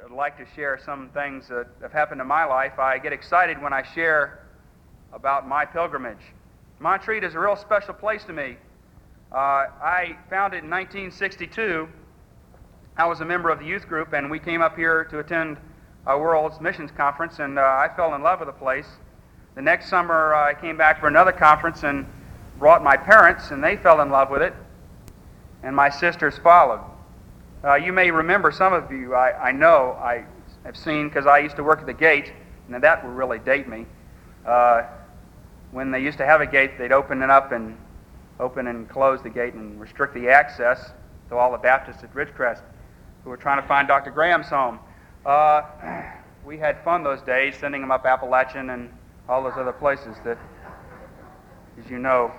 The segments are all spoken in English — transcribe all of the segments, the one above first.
would like to share some things that have happened in my life. I get excited when I share about my pilgrimage. Montreat is a real special place to me. Uh, I found it in 1962. I was a member of the youth group, and we came up here to attend a World's Missions Conference, and uh, I fell in love with the place. The next summer, uh, I came back for another conference and brought my parents, and they fell in love with it, and my sisters followed. Uh, you may remember, some of you, I, I know, I have seen, because I used to work at the gate, and that will really date me. Uh, when they used to have a gate, they'd open it up and open and close the gate and restrict the access to all the Baptists at Ridgecrest who were trying to find Dr. Graham's home. Uh, we had fun those days, sending them up Appalachian and all those other places that, as you know,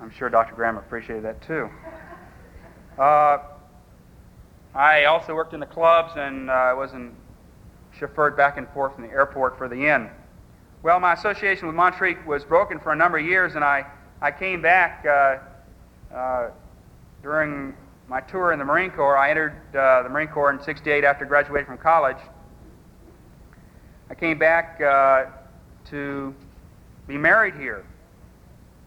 I'm sure Dr. Graham appreciated that too. Uh, I also worked in the clubs and I uh, was in, chauffeured back and forth from the airport for the inn. Well, my association with Montreat was broken for a number of years, and I, I came back uh, uh, during my tour in the Marine Corps. I entered uh, the Marine Corps in 68 after graduating from college. I came back uh, to be married here.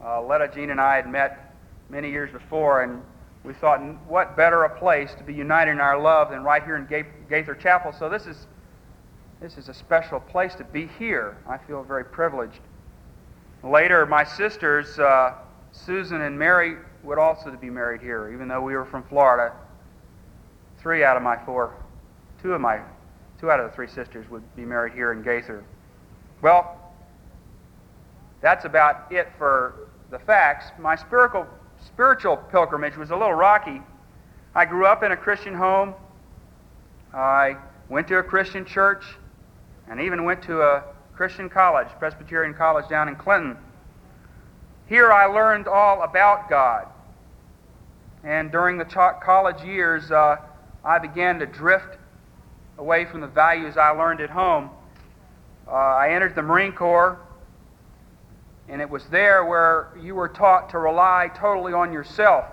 Uh, Letta Jean and I had met many years before, and we thought, what better a place to be united in our love than right here in Gaither Chapel. So this is, this is a special place to be here. I feel very privileged. Later, my sisters, uh, Susan and Mary, would also be married here, even though we were from Florida. Three out of my four, two of my, two out of the three sisters would be married here in Gaither. Well, that's about it for the facts. My spiritual spiritual pilgrimage was a little rocky. I grew up in a Christian home. I went to a Christian church and even went to a Christian college, Presbyterian College down in Clinton. Here I learned all about God. And during the college years, uh, I began to drift away from the values I learned at home. Uh, I entered the Marine Corps and it was there where you were taught to rely totally on yourself.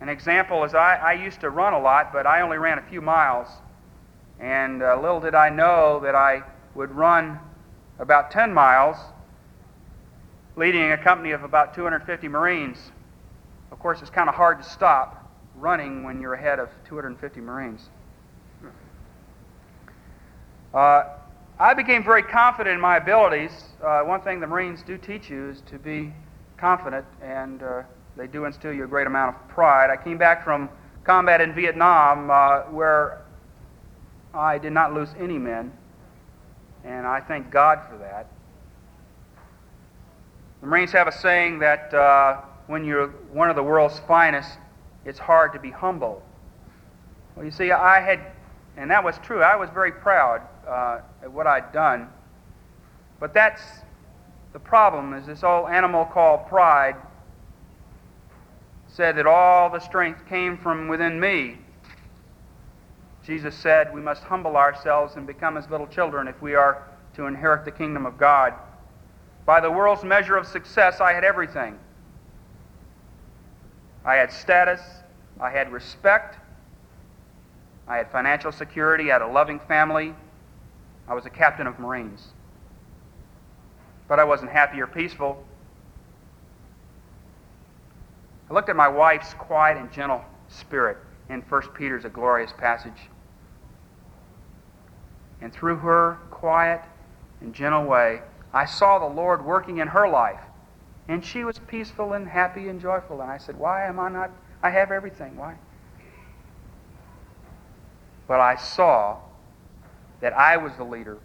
An example is I, I used to run a lot, but I only ran a few miles. And uh, little did I know that I would run about 10 miles, leading a company of about 250 Marines. Of course, it's kind of hard to stop running when you're ahead of 250 Marines. Uh, I became very confident in my abilities. Uh, one thing the Marines do teach you is to be confident, and uh, they do instill you a great amount of pride. I came back from combat in Vietnam uh, where I did not lose any men, and I thank God for that. The Marines have a saying that uh, when you're one of the world's finest, it's hard to be humble. Well, you see, I had, and that was true, I was very proud uh, at what I'd done. But that's the problem is this old animal called pride said that all the strength came from within me. Jesus said we must humble ourselves and become as little children if we are to inherit the kingdom of God. By the world's measure of success, I had everything. I had status, I had respect, I had financial security, I had a loving family, I was a captain of Marines. But I wasn't happy or peaceful. I looked at my wife's quiet and gentle spirit in 1 Peter's a glorious passage. And through her quiet and gentle way, I saw the Lord working in her life. And she was peaceful and happy and joyful. And I said, Why am I not? I have everything. Why? But I saw that I was the leader.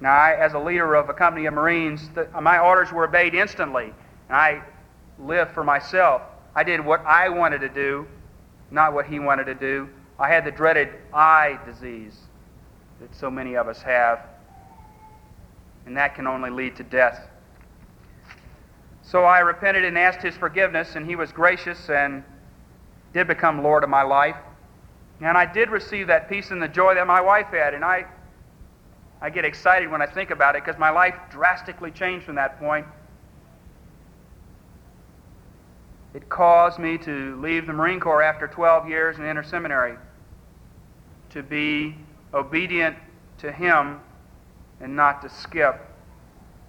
Now, I, as a leader of a company of Marines, the, my orders were obeyed instantly, and I lived for myself. I did what I wanted to do, not what he wanted to do. I had the dreaded I disease that so many of us have, and that can only lead to death. So I repented and asked his forgiveness, and he was gracious and did become Lord of my life. And I did receive that peace and the joy that my wife had. And I, I get excited when I think about it because my life drastically changed from that point. It caused me to leave the Marine Corps after 12 years and enter seminary. to be obedient to Him and not to skip.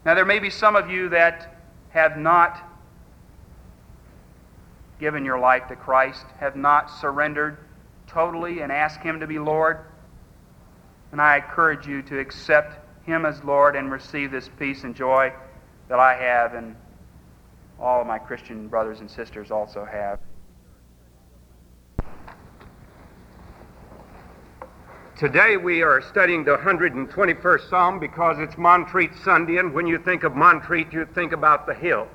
Now, there may be some of you that have not given your life to Christ, have not surrendered totally and ask Him to be Lord. And I encourage you to accept Him as Lord and receive this peace and joy that I have and all of my Christian brothers and sisters also have. Today we are studying the 121st Psalm because it's Montreat Sunday, and when you think of Montreat, you think about the hills.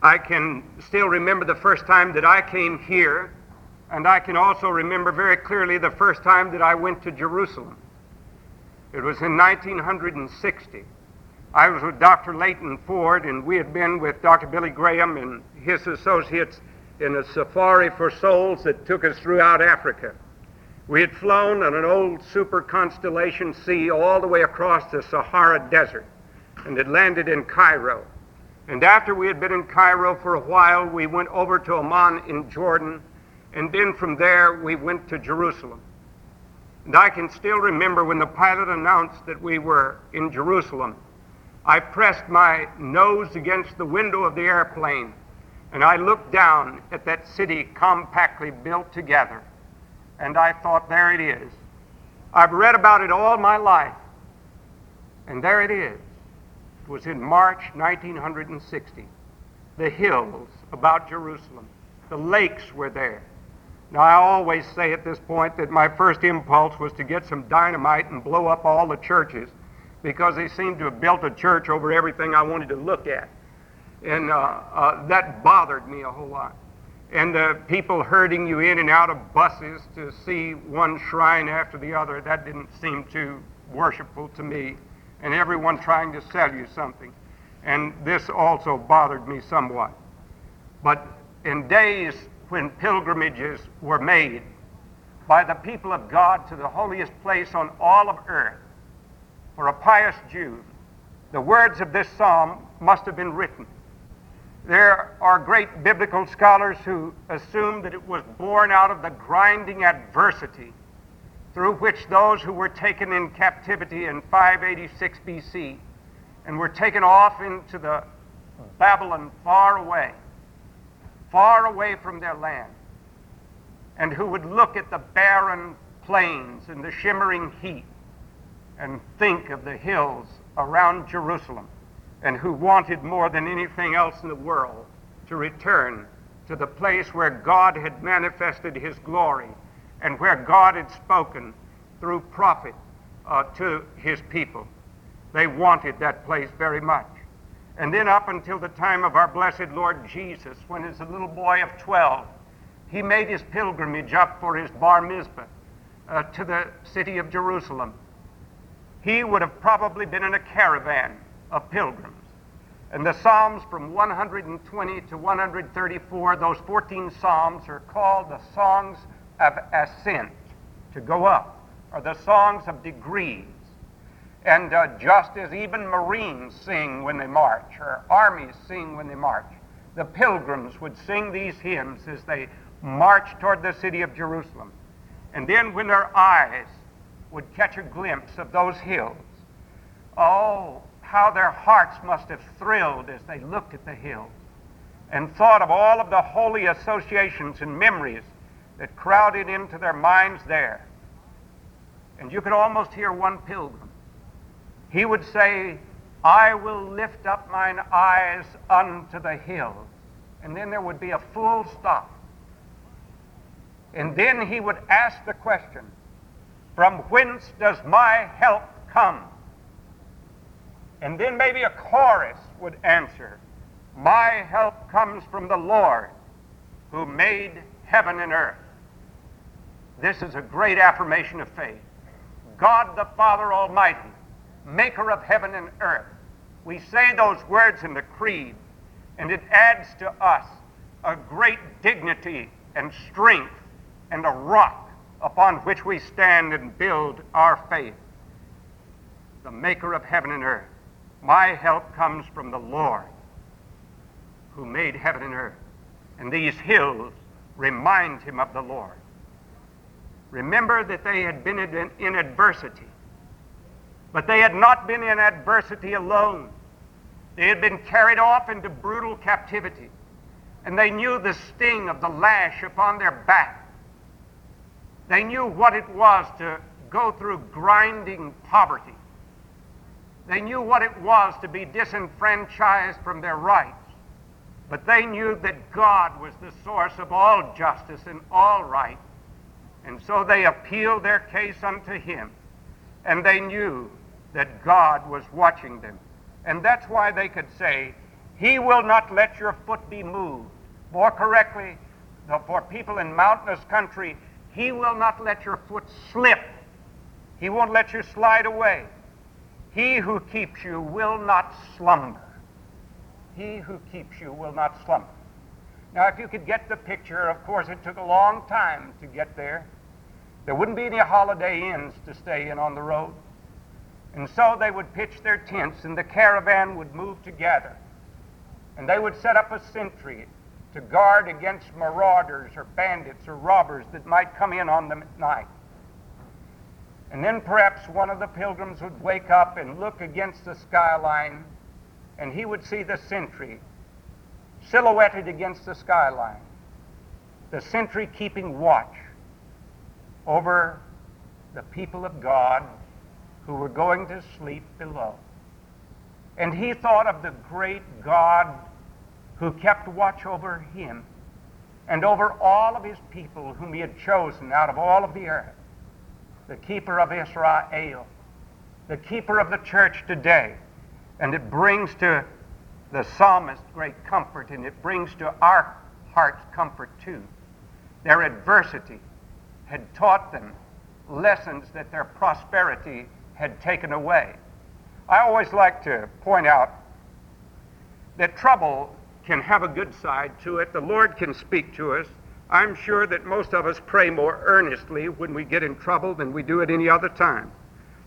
I can still remember the first time that I came here, and I can also remember very clearly the first time that I went to Jerusalem. It was in 1960. I was with Dr. Leighton Ford, and we had been with Dr. Billy Graham and his associates in a safari for souls that took us throughout Africa. We had flown on an old super Constellation C all the way across the Sahara Desert and had landed in Cairo. And after we had been in Cairo for a while, we went over to Amman in Jordan, and then from there we went to Jerusalem. And I can still remember when the pilot announced that we were in Jerusalem. I pressed my nose against the window of the airplane, and I looked down at that city compactly built together and I thought, there it is. I've read about it all my life, and there it is. It was in March 1960. The hills about Jerusalem, the lakes were there. Now, I always say at this point that my first impulse was to get some dynamite and blow up all the churches because they seemed to have built a church over everything I wanted to look at. And uh, uh, that bothered me a whole lot and the people herding you in and out of buses to see one shrine after the other, that didn't seem too worshipful to me. And everyone trying to sell you something. And this also bothered me somewhat. But in days when pilgrimages were made by the people of God to the holiest place on all of earth for a pious Jew, the words of this psalm must have been written. There are great biblical scholars who assume that it was born out of the grinding adversity through which those who were taken in captivity in 586 BC and were taken off into the Babylon far away, far away from their land, and who would look at the barren plains and the shimmering heat and think of the hills around Jerusalem and who wanted more than anything else in the world to return to the place where God had manifested his glory and where God had spoken through prophet uh, to his people. They wanted that place very much. And then, up until the time of our blessed Lord Jesus, when as a little boy of 12, he made his pilgrimage up for his bar mitzvah uh, to the city of Jerusalem, he would have probably been in a caravan of pilgrims. And the Psalms from 120 to 134, those 14 Psalms are called the songs of ascent, to go up, or the songs of degrees. And uh, just as even Marines sing when they march, or armies sing when they march, the pilgrims would sing these hymns as they marched toward the city of Jerusalem. And then when their eyes would catch a glimpse of those hills, oh, how their hearts must have thrilled as they looked at the hills and thought of all of the holy associations and memories that crowded into their minds there. And you could almost hear one pilgrim. He would say, I will lift up mine eyes unto the hills. And then there would be a full stop. And then he would ask the question, From whence does my help come? And then maybe a chorus would answer, My help comes from the Lord who made heaven and earth. This is a great affirmation of faith. God the Father Almighty, maker of heaven and earth. We say those words in the creed, and it adds to us a great dignity and strength and a rock upon which we stand and build our faith. The maker of heaven and earth. My help comes from the Lord who made heaven and earth. And these hills remind him of the Lord. Remember that they had been in, adversity. But they had not been in adversity alone. They had been carried off into brutal captivity. And they knew the sting of the lash upon their back. They knew what it was to go through grinding poverty. They knew what it was to be disenfranchised from their rights. But they knew that God was the source of all justice and all right. And so they appealed their case unto Him. And they knew that God was watching them. And that's why they could say, He will not let your foot be moved. More correctly, for people in mountainous country, He will not let your foot slip. He won't let you slide away. He who keeps you will not slumber. He who keeps you will not slumber. Now, if you could get the picture, of course, it took a long time to get there. There wouldn't be any holiday inns to stay in on the road. And so they would pitch their tents, and the caravan would move together. And they would set up a sentry to guard against marauders or bandits or robbers that might come in on them at night. And then perhaps one of the pilgrims would wake up and look against the skyline, and he would see the sentry silhouetted against the skyline, the sentry keeping watch over the people of God who were going to sleep below. And he thought of the great God who kept watch over him and over all of his people whom he had chosen out of all of the earth the keeper of Israel, the keeper of the church today. And it brings to the psalmist great comfort, and it brings to our hearts comfort too. Their adversity had taught them lessons that their prosperity had taken away. I always like to point out that trouble can have a good side to it. The Lord can speak to us. I'm sure that most of us pray more earnestly when we get in trouble than we do at any other time.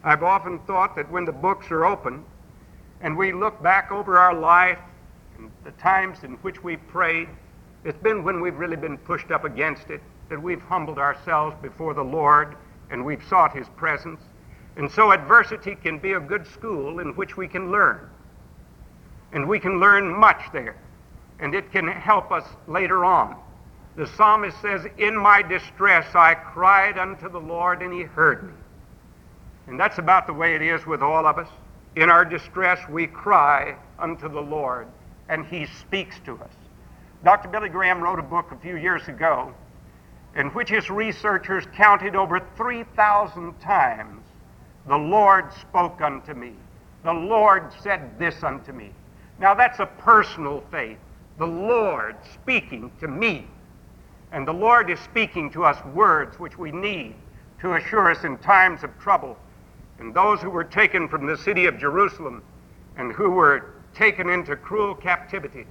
I've often thought that when the books are open and we look back over our life and the times in which we prayed, it's been when we've really been pushed up against it, that we've humbled ourselves before the Lord and we've sought His presence. And so adversity can be a good school in which we can learn. And we can learn much there. And it can help us later on. The psalmist says, In my distress I cried unto the Lord, and he heard me. And that's about the way it is with all of us. In our distress, we cry unto the Lord, and he speaks to us. Dr. Billy Graham wrote a book a few years ago in which his researchers counted over 3,000 times, The Lord spoke unto me. The Lord said this unto me. Now that's a personal faith. The Lord speaking to me. And the Lord is speaking to us words which we need to assure us in times of trouble. And those who were taken from the city of Jerusalem and who were taken into cruel captivity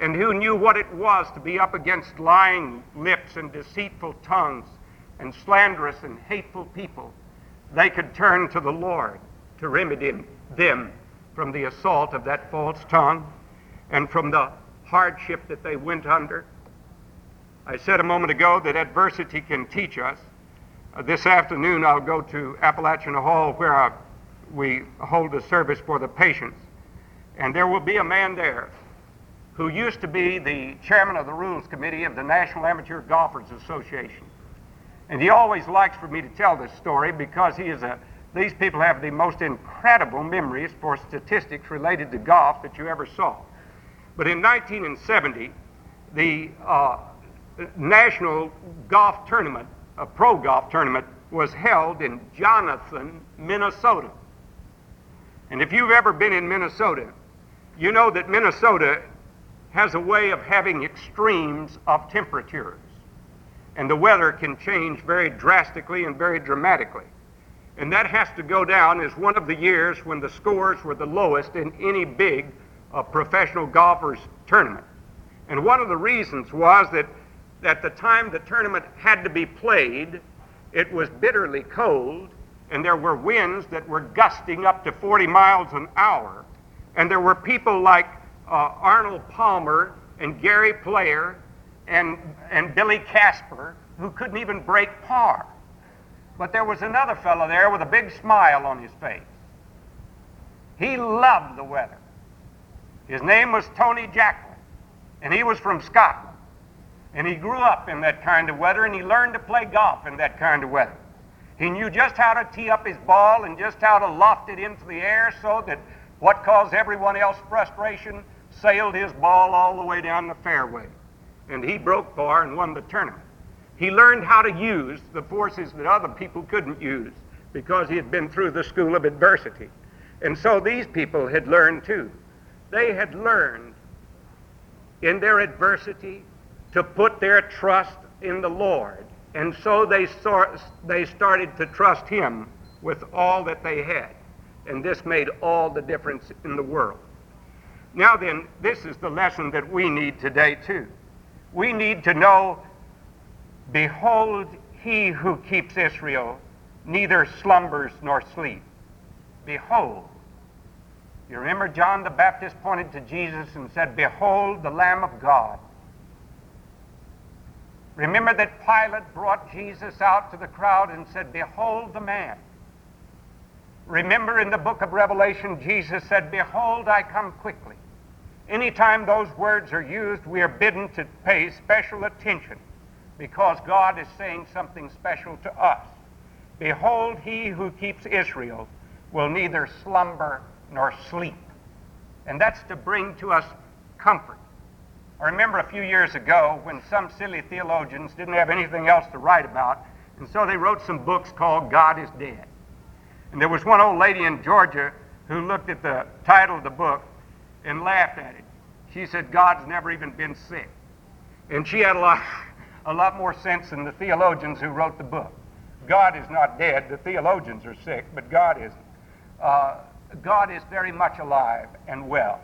and who knew what it was to be up against lying lips and deceitful tongues and slanderous and hateful people, they could turn to the Lord to remedy them from the assault of that false tongue and from the hardship that they went under. I said a moment ago that adversity can teach us. Uh, this afternoon I'll go to Appalachian Hall where I, we hold a service for the patients. And there will be a man there who used to be the chairman of the Rules Committee of the National Amateur Golfers Association. And he always likes for me to tell this story because he is a, these people have the most incredible memories for statistics related to golf that you ever saw. But in 1970, the uh, national golf tournament, a pro golf tournament, was held in Jonathan, Minnesota. And if you've ever been in Minnesota, you know that Minnesota has a way of having extremes of temperatures. And the weather can change very drastically and very dramatically. And that has to go down as one of the years when the scores were the lowest in any big uh, professional golfers tournament. And one of the reasons was that at the time the tournament had to be played, it was bitterly cold, and there were winds that were gusting up to 40 miles an hour. And there were people like uh, Arnold Palmer and Gary Player and, and Billy Casper who couldn't even break par. But there was another fellow there with a big smile on his face. He loved the weather. His name was Tony Jacklin, and he was from Scotland. And he grew up in that kind of weather, and he learned to play golf in that kind of weather. He knew just how to tee up his ball and just how to loft it into the air so that what caused everyone else frustration sailed his ball all the way down the fairway. And he broke par and won the tournament. He learned how to use the forces that other people couldn't use because he had been through the school of adversity. And so these people had learned too. They had learned in their adversity to put their trust in the Lord. And so they, saw, they started to trust Him with all that they had. And this made all the difference in the world. Now, then, this is the lesson that we need today, too. We need to know Behold, he who keeps Israel neither slumbers nor sleeps. Behold. You remember John the Baptist pointed to Jesus and said, Behold the Lamb of God. Remember that Pilate brought Jesus out to the crowd and said, Behold the man. Remember in the book of Revelation, Jesus said, Behold, I come quickly. Anytime those words are used, we are bidden to pay special attention because God is saying something special to us. Behold, he who keeps Israel will neither slumber nor sleep. And that's to bring to us comfort. I remember a few years ago when some silly theologians didn't have anything else to write about, and so they wrote some books called God is Dead. And there was one old lady in Georgia who looked at the title of the book and laughed at it. She said, God's never even been sick. And she had a lot, a lot more sense than the theologians who wrote the book. God is not dead. The theologians are sick, but God isn't. Uh, God is very much alive and well.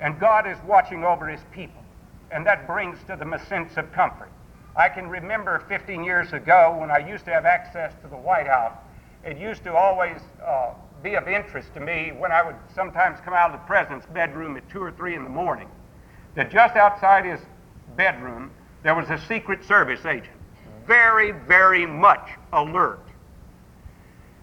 And God is watching over his people. And that brings to them a sense of comfort. I can remember 15 years ago when I used to have access to the White House, it used to always uh, be of interest to me when I would sometimes come out of the president's bedroom at 2 or 3 in the morning that just outside his bedroom there was a Secret Service agent, very, very much alert.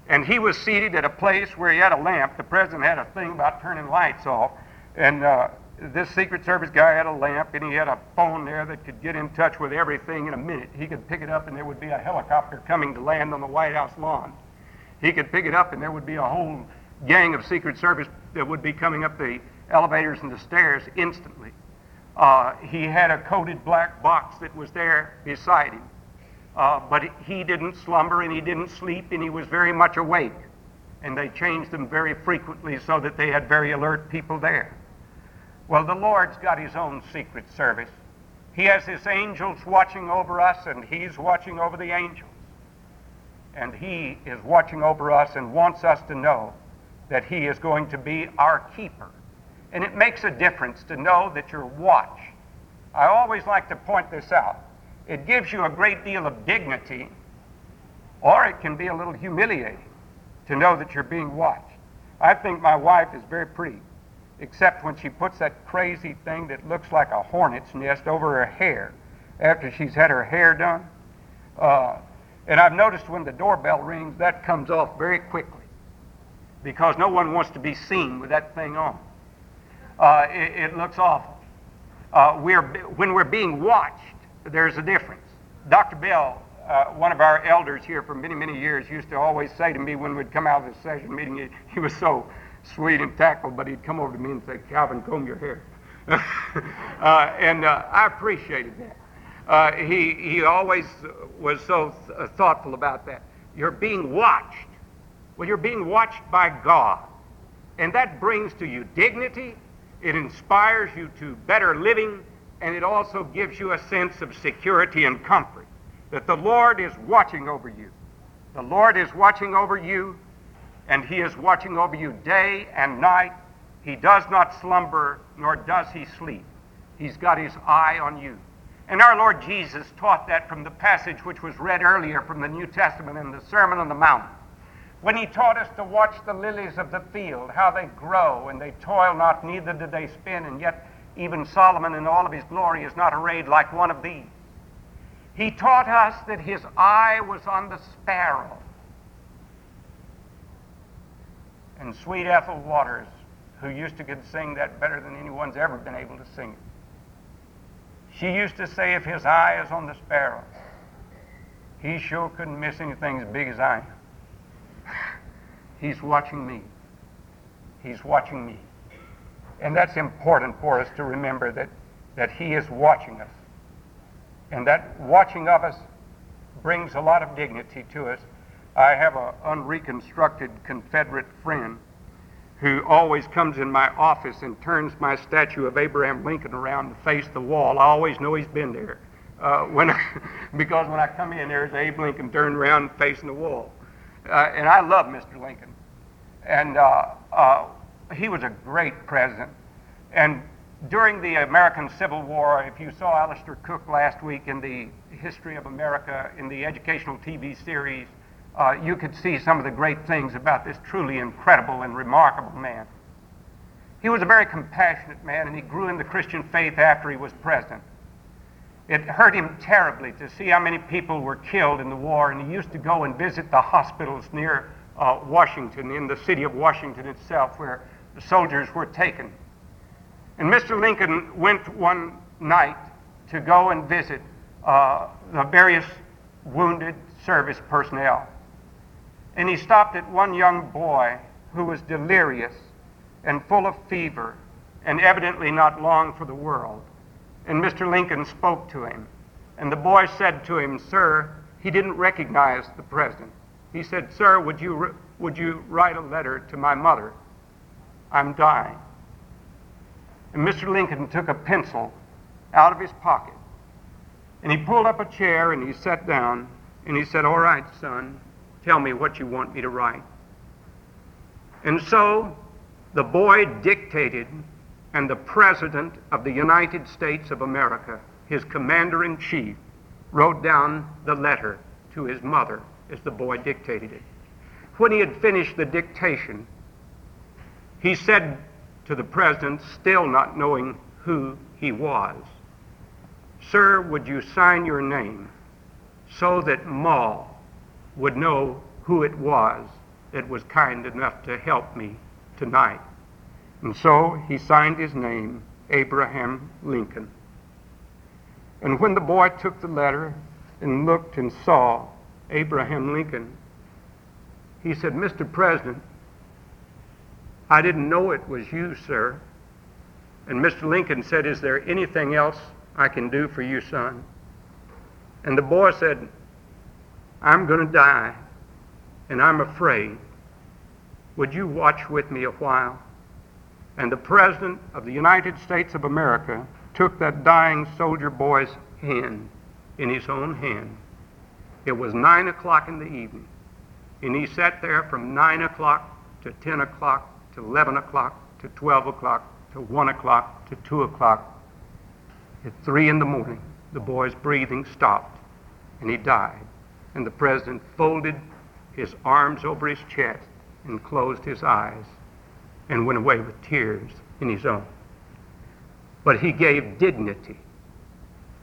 And he was seated at a place where he had a lamp. The president had a thing about turning lights off. And uh, this Secret Service guy had a lamp, and he had a phone there that could get in touch with everything in a minute. He could pick it up, and there would be a helicopter coming to land on the White House lawn. He could pick it up, and there would be a whole gang of Secret Service that would be coming up the elevators and the stairs instantly. Uh, he had a coated black box that was there beside him. Uh, but he didn't slumber and he didn't sleep and he was very much awake. And they changed them very frequently so that they had very alert people there. Well, the Lord's got his own secret service. He has his angels watching over us and he's watching over the angels. And he is watching over us and wants us to know that he is going to be our keeper. And it makes a difference to know that you're watched. I always like to point this out. It gives you a great deal of dignity, or it can be a little humiliating to know that you're being watched. I think my wife is very pretty, except when she puts that crazy thing that looks like a hornet's nest over her hair after she's had her hair done. Uh, and I've noticed when the doorbell rings, that comes off very quickly because no one wants to be seen with that thing on. Uh, it, it, looks awful. Uh, we're, when we're being watched, there's a difference. Dr. Bell, uh, one of our elders here for many, many years, used to always say to me when we'd come out of the session meeting, he, he was so sweet and tactful, but he'd come over to me and say, Calvin, comb your hair. uh, and uh, I appreciated that. Uh, he, he always was so th- thoughtful about that. You're being watched. Well, you're being watched by God. And that brings to you dignity, it inspires you to better living, and it also gives you a sense of security and comfort that the Lord is watching over you. The Lord is watching over you, and He is watching over you day and night. He does not slumber, nor does He sleep. He's got His eye on you. And our Lord Jesus taught that from the passage which was read earlier from the New Testament in the Sermon on the Mount. When he taught us to watch the lilies of the field, how they grow and they toil not, neither do they spin, and yet even Solomon in all of his glory is not arrayed like one of these. He taught us that his eye was on the sparrow. And sweet Ethel Waters, who used to could sing that better than anyone's ever been able to sing it, she used to say, if his eye is on the sparrow, he sure couldn't miss anything as big as I am. He's watching me. He's watching me. And that's important for us to remember that, that He is watching us. And that watching of us brings a lot of dignity to us. I have an unreconstructed Confederate friend who always comes in my office and turns my statue of Abraham Lincoln around to face the wall. I always know he's been there. Uh, when because when I come in, there's Abe Lincoln turned around facing the wall. Uh, and I love Mr. Lincoln. And uh, uh, he was a great president. And during the American Civil War, if you saw Alistair Cooke last week in the History of America in the educational TV series, uh, you could see some of the great things about this truly incredible and remarkable man. He was a very compassionate man, and he grew in the Christian faith after he was president. It hurt him terribly to see how many people were killed in the war, and he used to go and visit the hospitals near uh, Washington, in the city of Washington itself, where the soldiers were taken. And Mr. Lincoln went one night to go and visit uh, the various wounded service personnel. And he stopped at one young boy who was delirious and full of fever and evidently not long for the world. And Mr. Lincoln spoke to him. And the boy said to him, Sir, he didn't recognize the president. He said, Sir, would you, would you write a letter to my mother? I'm dying. And Mr. Lincoln took a pencil out of his pocket and he pulled up a chair and he sat down and he said, All right, son, tell me what you want me to write. And so the boy dictated, and the President of the United States of America, his commander in chief, wrote down the letter to his mother as the boy dictated it. When he had finished the dictation, he said to the president, still not knowing who he was, Sir, would you sign your name so that Ma would know who it was that was kind enough to help me tonight? And so he signed his name, Abraham Lincoln. And when the boy took the letter and looked and saw Abraham Lincoln, he said, Mr. President, I didn't know it was you, sir. And Mr. Lincoln said, Is there anything else I can do for you, son? And the boy said, I'm going to die, and I'm afraid. Would you watch with me a while? And the President of the United States of America took that dying soldier boy's hand in his own hand. It was 9 o'clock in the evening, and he sat there from 9 o'clock to 10 o'clock to 11 o'clock to 12 o'clock to 1 o'clock to 2 o'clock. At 3 in the morning, the boy's breathing stopped, and he died. And the president folded his arms over his chest and closed his eyes and went away with tears in his own. But he gave dignity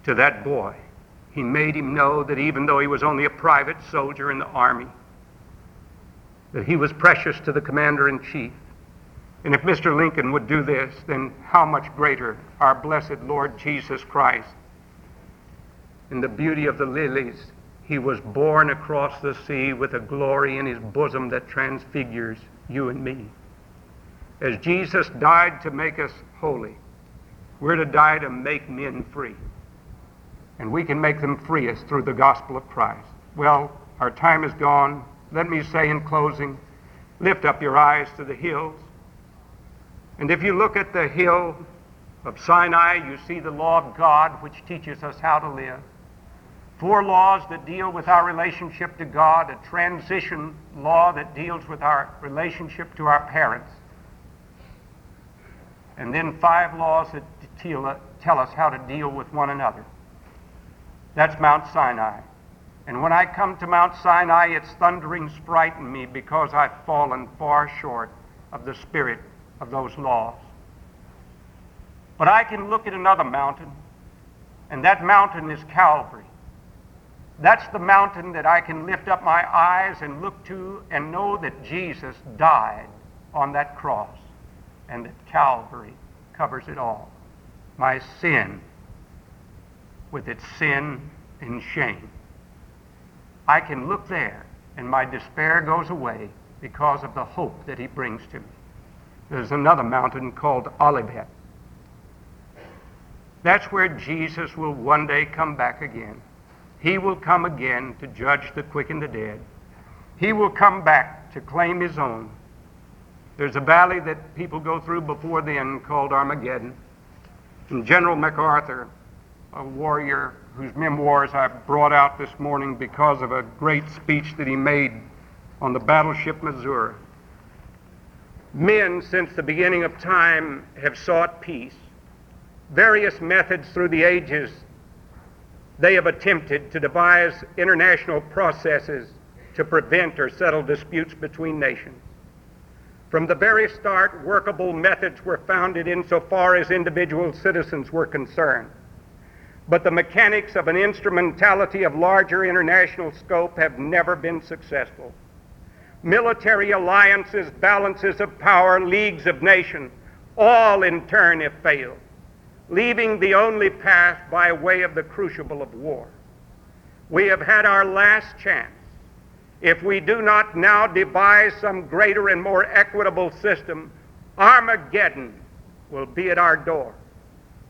to that boy. He made him know that even though he was only a private soldier in the army, that he was precious to the commander in chief. And if Mr. Lincoln would do this, then how much greater our blessed Lord Jesus Christ. In the beauty of the lilies, he was born across the sea with a glory in his bosom that transfigures you and me. As Jesus died to make us holy, we're to die to make men free. And we can make them freest through the gospel of Christ. Well, our time is gone. Let me say in closing lift up your eyes to the hills. And if you look at the hill of Sinai, you see the law of God, which teaches us how to live. Four laws that deal with our relationship to God, a transition law that deals with our relationship to our parents, and then five laws that tell us how to deal with one another. That's Mount Sinai. And when I come to Mount Sinai, its thunderings frighten me because I've fallen far short of the spirit of those laws. But I can look at another mountain, and that mountain is Calvary. That's the mountain that I can lift up my eyes and look to and know that Jesus died on that cross and that Calvary covers it all. My sin with its sin and shame. I can look there and my despair goes away because of the hope that he brings to me. There's another mountain called Olivet. That's where Jesus will one day come back again. He will come again to judge the quick and the dead. He will come back to claim his own. There's a valley that people go through before then called Armageddon. And General MacArthur, a warrior whose memoirs I brought out this morning because of a great speech that he made on the battleship Missouri. Men, since the beginning of time, have sought peace. Various methods through the ages they have attempted to devise international processes to prevent or settle disputes between nations. From the very start, workable methods were founded insofar as individual citizens were concerned. But the mechanics of an instrumentality of larger international scope have never been successful. Military alliances, balances of power, leagues of nations, all in turn have failed leaving the only path by way of the crucible of war. We have had our last chance. If we do not now devise some greater and more equitable system, Armageddon will be at our door.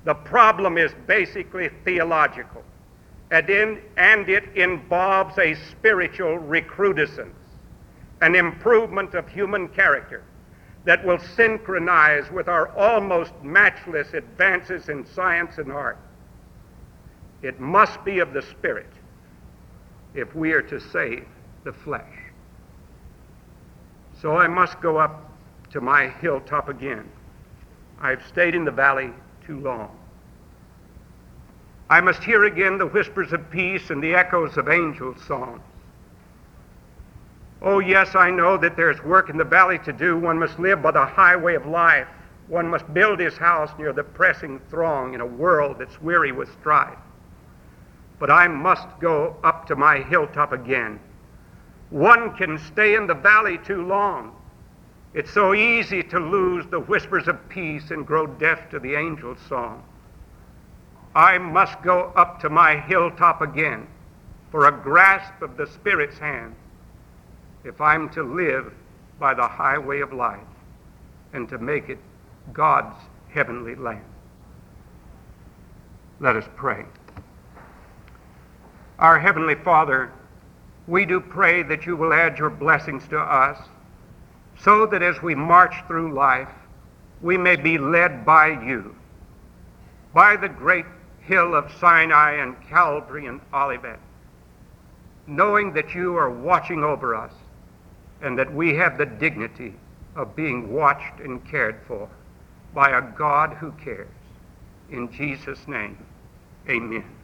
The problem is basically theological, and, in, and it involves a spiritual recrudescence, an improvement of human character that will synchronize with our almost matchless advances in science and art. It must be of the Spirit if we are to save the flesh. So I must go up to my hilltop again. I've stayed in the valley too long. I must hear again the whispers of peace and the echoes of angel songs. Oh, yes, I know that there's work in the valley to do. One must live by the highway of life. One must build his house near the pressing throng in a world that's weary with strife. But I must go up to my hilltop again. One can stay in the valley too long. It's so easy to lose the whispers of peace and grow deaf to the angel's song. I must go up to my hilltop again for a grasp of the Spirit's hand if I'm to live by the highway of life and to make it God's heavenly land. Let us pray. Our Heavenly Father, we do pray that you will add your blessings to us so that as we march through life, we may be led by you, by the great hill of Sinai and Calvary and Olivet, knowing that you are watching over us and that we have the dignity of being watched and cared for by a God who cares. In Jesus' name, amen.